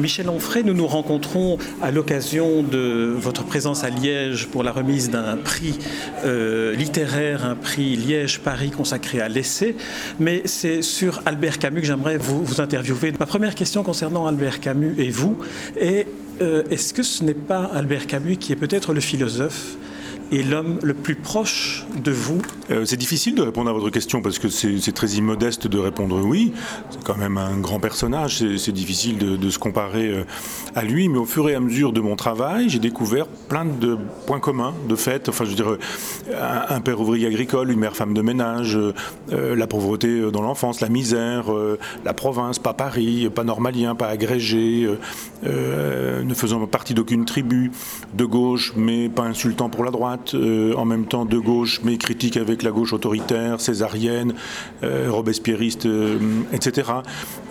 Michel Onfray, nous nous rencontrons à l'occasion de votre présence à Liège pour la remise d'un prix euh, littéraire, un prix Liège-Paris consacré à l'essai. Mais c'est sur Albert Camus que j'aimerais vous, interviewer. Ma première question concernant Albert Camus et vous est euh, est-ce que ce n'est pas Albert Camus qui est peut-être le philosophe et l'homme le plus proche de vous euh, C'est difficile de répondre à votre question parce que c'est très immodeste de répondre oui. C'est quand même un grand personnage, c'est difficile de, se comparer euh, à lui, mais au fur et à mesure de mon travail, j'ai découvert plein de points communs, de fait. Enfin, je veux dire, euh, un, père ouvrier agricole, une mère femme de ménage, la pauvreté dans l'enfance, la misère, la province, pas Paris, pas normalien, pas agrégé, ne faisant partie d'aucune tribu, de gauche, mais pas insultant pour la droite euh, en même temps de gauche, mais critique avec la gauche autoritaire, césarienne, euh, robespierriste, euh, etc.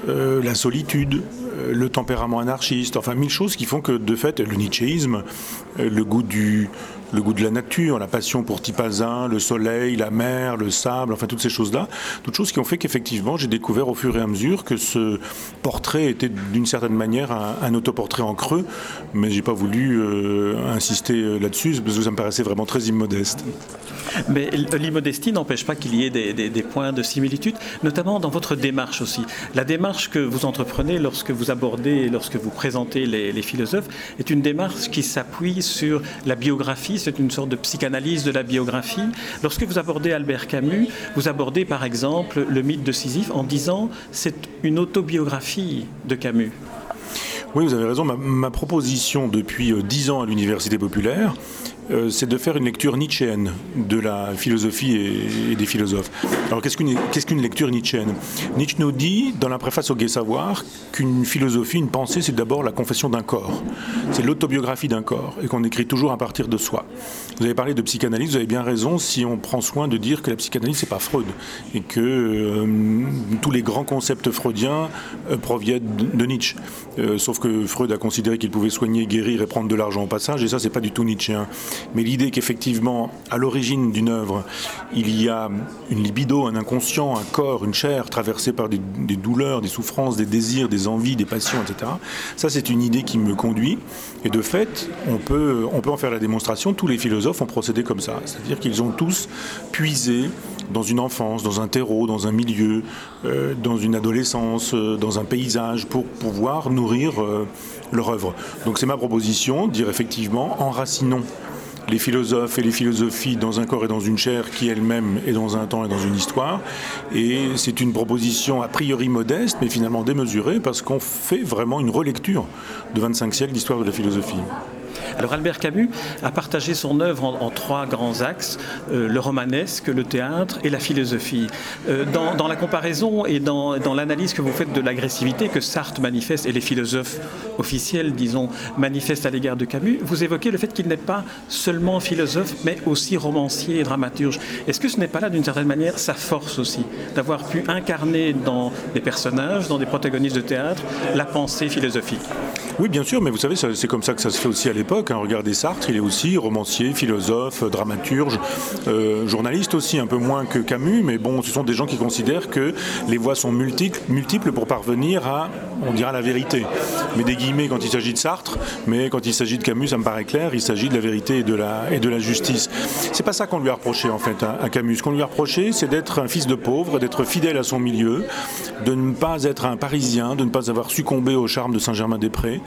la solitude, le tempérament anarchiste, enfin mille choses qui font que de fait le nietzschéisme, le goût du le goût de la nature, la passion pour Tipazin, le soleil, la mer, le sable, enfin toutes ces choses-là, toutes choses qui ont fait qu'effectivement j'ai découvert au fur et à mesure que ce portrait était d'une certaine manière un, autoportrait en creux, mais j'ai pas voulu euh, insister euh, là-dessus parce que ça me paraissait vraiment très immodeste. Mais l'immodestie n'empêche pas qu'il y ait des, points de similitude, notamment dans votre démarche aussi. La démarche que vous entreprenez lorsque vous abordez, lorsque vous présentez les, philosophes, est une démarche qui s'appuie sur la biographie, c'est une sorte de psychanalyse de la biographie. Lorsque vous abordez Albert Camus, vous abordez par exemple le mythe de Sisyphe en disant c'est une autobiographie de Camus. Oui, vous avez raison. Ma, proposition depuis euh, dix ans à l'Université populaire, c'est de faire une lecture nietzschéenne de la philosophie et, des philosophes. Alors qu'est-ce qu'une lecture nietzschéenne? Nietzsche nous dit dans la préface au Gai Savoir qu'une philosophie, une pensée, c'est d'abord la confession d'un corps. C'est l'autobiographie d'un corps et qu'on écrit toujours à partir de soi. Vous avez parlé de psychanalyse, vous avez bien raison si on prend soin de dire que la psychanalyse c'est pas Freud et que euh, tous les grands concepts freudiens euh, proviennent de, Nietzsche. sauf que Freud a considéré qu'il pouvait soigner, guérir et prendre de l'argent au passage et ça c'est pas du tout nietzschéen. Mais l'idée qu'effectivement, à l'origine d'une œuvre, il y a une libido, un inconscient, un corps, une chair traversée par des, douleurs, des souffrances, des désirs, des envies, des passions, etc. Ça, c'est une idée qui me conduit. Et de fait, on peut, on peut en faire la démonstration. Tous les philosophes ont procédé comme ça. C'est-à-dire qu'ils ont tous puisé dans une enfance, dans un terreau, dans un milieu, euh, dans une adolescence, euh, dans un paysage, pour pouvoir nourrir euh, leur œuvre. Donc c'est ma proposition, dire effectivement, enracinons les philosophes et les philosophies dans un corps et dans une chair qui elle-même est dans un temps et dans une histoire. Et c'est une proposition a priori modeste, mais finalement démesurée, parce qu'on fait vraiment une relecture de 25 siècles d'histoire de la philosophie. Alors Albert Camus a partagé son œuvre en, trois grands axes, euh, le romanesque, le théâtre et la philosophie. Euh, dans, la comparaison et dans, l'analyse que vous faites de l'agressivité que Sartre manifeste et les philosophes officiels, disons, manifestent à l'égard de Camus, vous évoquez le fait qu'il n'est pas seulement philosophe, mais aussi romancier et dramaturge. Est-ce que ce n'est pas là, d'une certaine manière, sa force aussi, d'avoir pu incarner dans des personnages, dans des protagonistes de théâtre, la pensée philosophique? Oui, bien sûr, mais vous savez, c'est comme ça que ça se fait aussi à l'époque l'époque. Hein. Regardez Sartre, il est aussi romancier, philosophe, dramaturge, euh, journaliste aussi, un peu moins que Camus, mais bon, ce sont des gens qui considèrent que les voies sont multiples, pour parvenir à, on dira, la vérité. Mais des guillemets quand il s'agit de Sartre, mais quand il s'agit de Camus, ça me paraît clair, il s'agit de la vérité et de la, et de la justice. C'est pas ça qu'on lui a reproché en fait à, Camus. Ce qu'on lui a reproché, c'est d'être un fils de pauvre, d'être fidèle à son milieu, de ne pas être un Parisien, de ne pas avoir succombé au charme de Saint-Germain-des-Prés,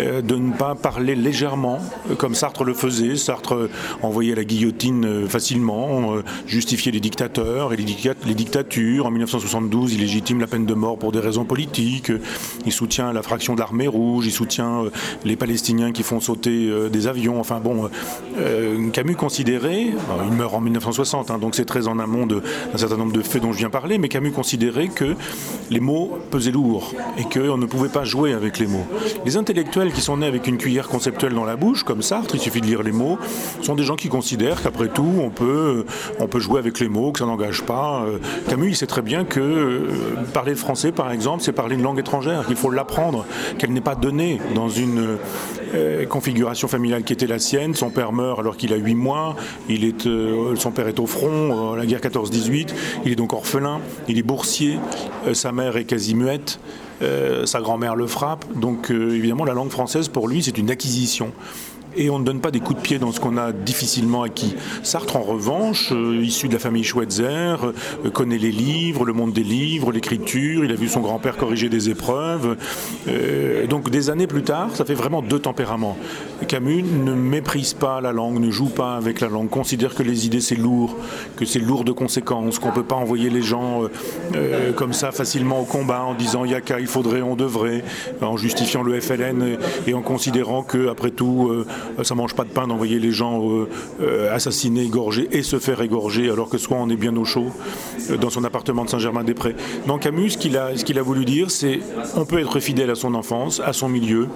euh, de ne pas parler légèrement comme Sartre le faisait. Sartre euh, envoyait la guillotine euh, facilement, justifiait les dictateurs et les, les dictatures. En 1972, il légitime la peine de mort pour des raisons politiques. Il soutient la fraction de l'armée rouge, il soutient les Palestiniens qui font sauter des avions. Enfin bon, Camus considérait, il meurt en 1960, hein, donc c'est très en amont d'un certain nombre de faits dont je viens parler, mais Camus considérait que les mots pesaient lourd et qu'on ne pouvait pas jouer avec les mots. Les intellectuels qui sont nés avec une cuillère conceptuelle dans la bouche, comme Sartre, il suffit de lire les mots, sont des gens qui considèrent qu'après tout, on peut, on peut jouer avec les mots, que ça n'engage pas. Euh, Camus, il sait très bien que euh, parler le français, par exemple, c'est parler une langue étrangère, qu'il faut l'apprendre, qu'elle n'est pas donnée dans une euh, configuration familiale qui était la sienne. Son père meurt alors qu'il a 8 mois, est, son père est au front, la guerre 14-18, il est donc orphelin, il est boursier, sa mère est quasi muette. sa grand-mère le frappe. Donc évidemment, la langue française, pour lui, c'est une acquisition et on ne donne pas des coups de pied dans ce qu'on a difficilement acquis. Sartre, en revanche, euh, issu de la famille Schweitzer, euh, connaît les livres, le monde des livres, l'écriture, il a vu son grand-père corriger des épreuves. Euh, donc des années plus tard, ça fait vraiment deux tempéraments. Camus ne méprise pas la langue, ne joue pas avec la langue, considère que les idées c'est lourd, que c'est lourd de conséquences, qu'on ne peut pas envoyer les gens comme ça facilement au combat en disant yaka, il faudrait, on devrait, en justifiant le FLN et, en considérant que après tout ça mange pas de pain d'envoyer les gens euh, euh, assassiner, égorger et se faire égorger alors que soit on est bien au chaud dans son appartement de Saint-Germain-des-Prés. Donc Camus, ce qu'il a, voulu dire, c'est on peut être fidèle à son enfance, à son milieu,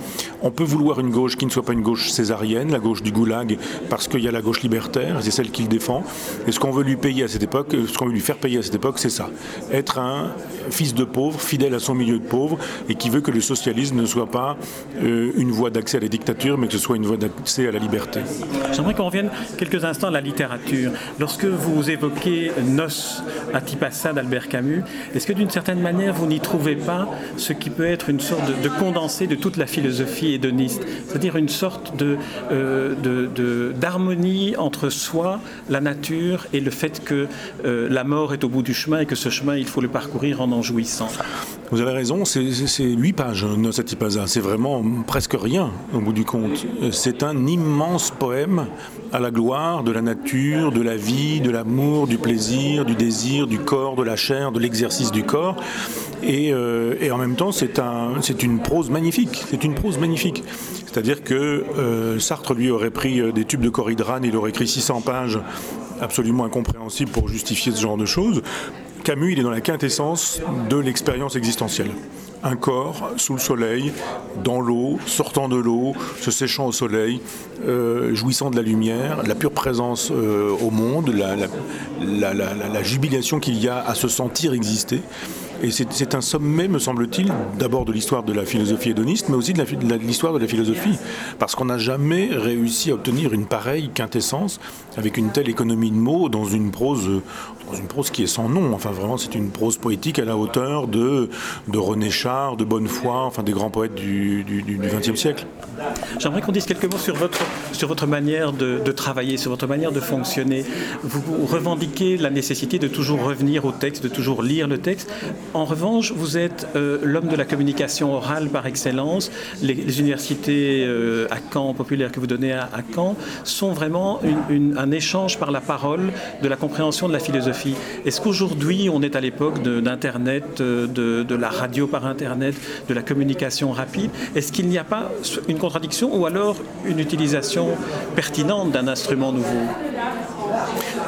on peut vouloir une gauche qui ne soit pas une gauche césarienne, la gauche du goulag, parce qu'il y a la gauche libertaire, c'est celle qu'il défend. Et ce qu'on veut lui payer à cette époque, ce qu'on veut lui faire payer à cette époque, c'est ça. Être un fils de pauvre, fidèle à son milieu de pauvre, et qui veut que le socialisme ne soit pas une voie d'accès à la dictature, mais que ce soit une voie à la liberté. J'aimerais qu'on revienne quelques instants à la littérature. Lorsque vous évoquez Nos à Tipassa d'Albert Camus, est-ce que d'une certaine manière vous n'y trouvez pas ce qui peut être une sorte de, condensé de toute la philosophie hédoniste, c'est-à-dire une sorte euh, d'harmonie entre soi, la nature et le fait que euh, la mort est au bout du chemin et que ce chemin il faut le parcourir en en jouissant? Vous avez raison, c'est huit pages, Nos Tipasa. C'est vraiment presque rien au bout du compte. C'est un immense poème à la gloire de la nature, de la vie, de l'amour, du plaisir, du désir, du corps, de la chair, de l'exercice du corps. Et, euh, en même temps, c'est un, une prose magnifique. C'est une prose magnifique. C'est-à-dire que euh, Sartre, lui, aurait pris euh, des tubes de coridrane, il aurait écrit 600 pages absolument incompréhensibles pour justifier ce genre de choses. Camus, il est dans la quintessence de l'expérience existentielle. Un corps sous le soleil, dans l'eau, sortant de l'eau, se séchant au soleil, euh, jouissant de la lumière, la pure présence euh, au monde, la jubilation qu'il y a à se sentir exister. Et c'est un sommet, me semble-t-il, d'abord de l'histoire de la philosophie hédoniste, mais aussi de l'histoire de la philosophie. Parce qu'on n'a jamais réussi à obtenir une pareille quintessence avec une telle économie de mots dans une prose, dans une prose qui est sans nom. Enfin, vraiment, c'est une prose poétique à la hauteur de, de René Char, de Bonnefoy, enfin des grands poètes du XXe siècle. J'aimerais qu'on dise quelques mots sur votre, sur votre manière de, de, travailler, sur votre manière de fonctionner. Vous revendiquez la nécessité de toujours revenir au texte, de toujours lire le texte. En revanche, vous êtes euh, l'homme de la communication orale par excellence. Les, universités euh, à Caen, populaires que vous donnez à, Caen, sont vraiment un échange par la parole de la compréhension de la philosophie. Est-ce qu'aujourd'hui, on est à l'époque d'Internet, euh, de, de, la radio par Internet, de la communication rapide? Est-ce qu'il n'y a pas une contradiction ou alors une utilisation pertinente d'un instrument nouveau?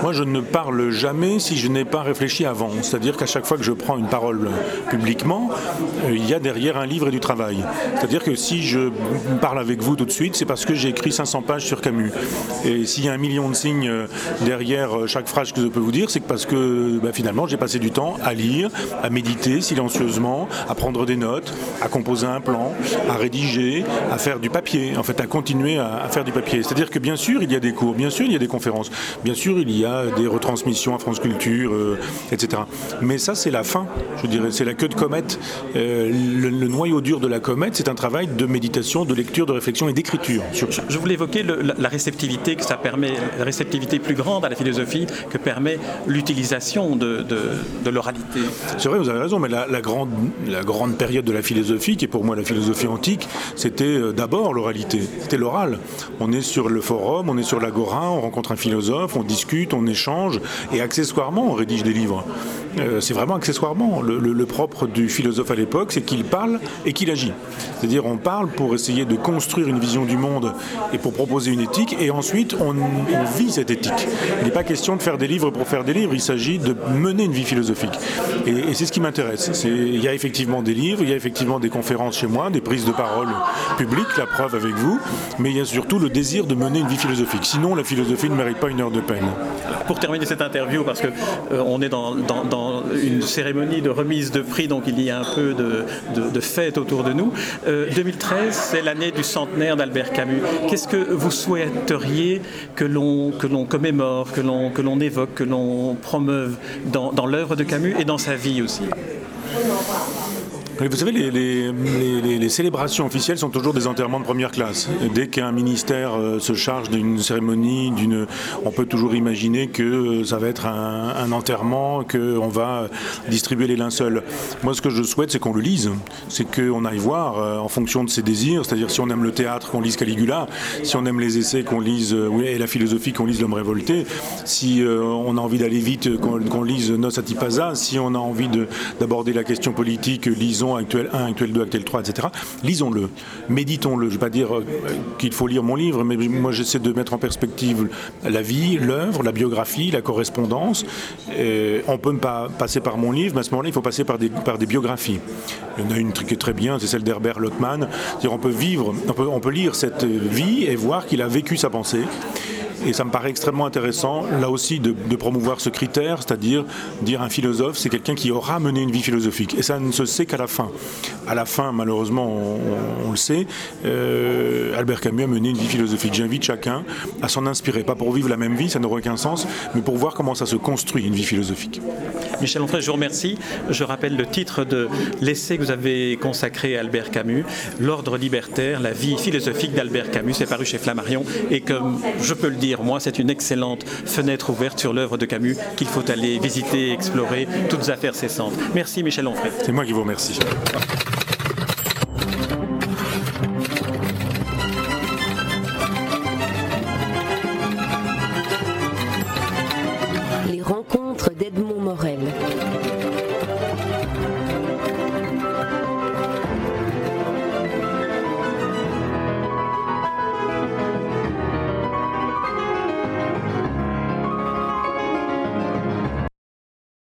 Moi, je ne parle jamais si je n'ai pas réfléchi avant. C'est-à-dire qu'à chaque fois que je prends une parole publiquement, euh, il y a derrière un livre et du travail. C'est-à-dire que si je parle avec vous tout de suite, c'est parce que j'ai écrit 500 pages sur Camus. Et s'il y a un million de signes euh, derrière euh, chaque phrase que je peux vous dire, c'est parce que bah, finalement, j'ai passé du temps à lire, à méditer silencieusement, à prendre des notes, à composer un plan, à rédiger, à faire du papier, en fait, à continuer à, faire du papier. C'est-à-dire que bien sûr, il y a des cours, bien sûr, il y a des conférences, bien sûr, il y a des retransmissions à France Culture, euh, etc. Mais ça, c'est la fin, je dirais, c'est la queue de comète. Euh, le, noyau dur de la comète, c'est un travail de méditation, de lecture, de réflexion et d'écriture. Je voulais évoquer la, réceptivité que ça permet, la réceptivité plus grande à la philosophie que permet l'utilisation de, l'oralité. C'est vrai, vous avez raison, mais la, grande, la grande période de la philosophie, qui est pour moi la philosophie antique, c'était euh, d'abord l'oralité, c'était l'oral. On est sur le forum, on est sur l'agora, on rencontre un philosophe, on discute, on échange, et accessoirement, on rédige des livres. Euh, c'est vraiment accessoirement. Le, propre du philosophe à l'époque, c'est qu'il parle et qu'il agit. C'est-à-dire, on parle pour essayer de construire une vision du monde et pour proposer une éthique, et ensuite, on, vit cette éthique. Il n'est pas question de faire des livres pour faire des livres, il s'agit de mener une vie philosophique. Et, c'est ce qui m'intéresse. Il y a effectivement des livres, il y a effectivement des conférences chez moi, des prises de parole publiques, la preuve avec vous, mais il y a surtout le désir de mener une vie philosophique. Sinon, la philosophie ne mérite pas une heure de pour terminer cette interview, parce qu'on euh, on est dans, une cérémonie de remise de prix, donc il y a un peu de, fête autour de nous. 2013, euh, c'est l'année du centenaire d'Albert Camus. Qu'est-ce que vous souhaiteriez que l'on commémore, que l'on évoque, que l'on promeuve dans, dans l'œuvre de Camus et dans sa vie aussi? Vous savez, les, célébrations officielles sont toujours des enterrements de première classe. Dès qu'un ministère euh, se charge d'une cérémonie, d'une, on peut toujours imaginer que euh, ça va être un, enterrement, qu'on va distribuer les linceuls. Moi, ce que je souhaite, c'est qu'on le lise, c'est qu'on aille voir euh, en fonction de ses désirs. C'est-à-dire, si on aime le théâtre, qu'on lise Caligula, si on aime les essais, qu'on lise, et la philosophie, qu'on lise L'homme révolté, si on a envie d'aller vite, qu'on, lise Nos Atipasa, si on a envie d'aborder la question politique, lisons actuel 1, actuel 2, actuel 3, etc. Lisons-le, méditons-le. Je ne vais pas dire euh, qu'il faut lire mon livre, mais moi j'essaie de mettre en perspective la vie, l'œuvre, la biographie, la correspondance. on peut pas passer par mon livre, mais à ce moment-là, il faut passer par des, biographies. Il y en a une qui est très bien, c'est celle d'Herbert Lottmann. On peut vivre, on peut lire cette vie et voir qu'il a vécu sa pensée. Et ça me paraît extrêmement intéressant, là aussi, de, promouvoir ce critère, c'est-à-dire dire un philosophe, c'est quelqu'un qui aura mené une vie philosophique. Et ça ne se sait qu'à la fin. À la fin, malheureusement, on, le sait, euh, Albert Camus a mené une vie philosophique. J'invite chacun à s'en inspirer, pas pour vivre la même vie, ça n'aurait aucun sens, mais pour voir comment ça se construit, une vie philosophique. Michel Onfray, je vous remercie. Je rappelle le titre de l'essai que vous avez consacré à Albert Camus, L'ordre libertaire, la vie philosophique d'Albert Camus. C'est paru chez Flammarion. Et comme je peux le dire, moi, c'est une excellente fenêtre ouverte sur l'œuvre de Camus qu'il faut aller visiter, explorer, toutes affaires cessantes. Merci Michel Onfray. C'est moi qui vous remercie.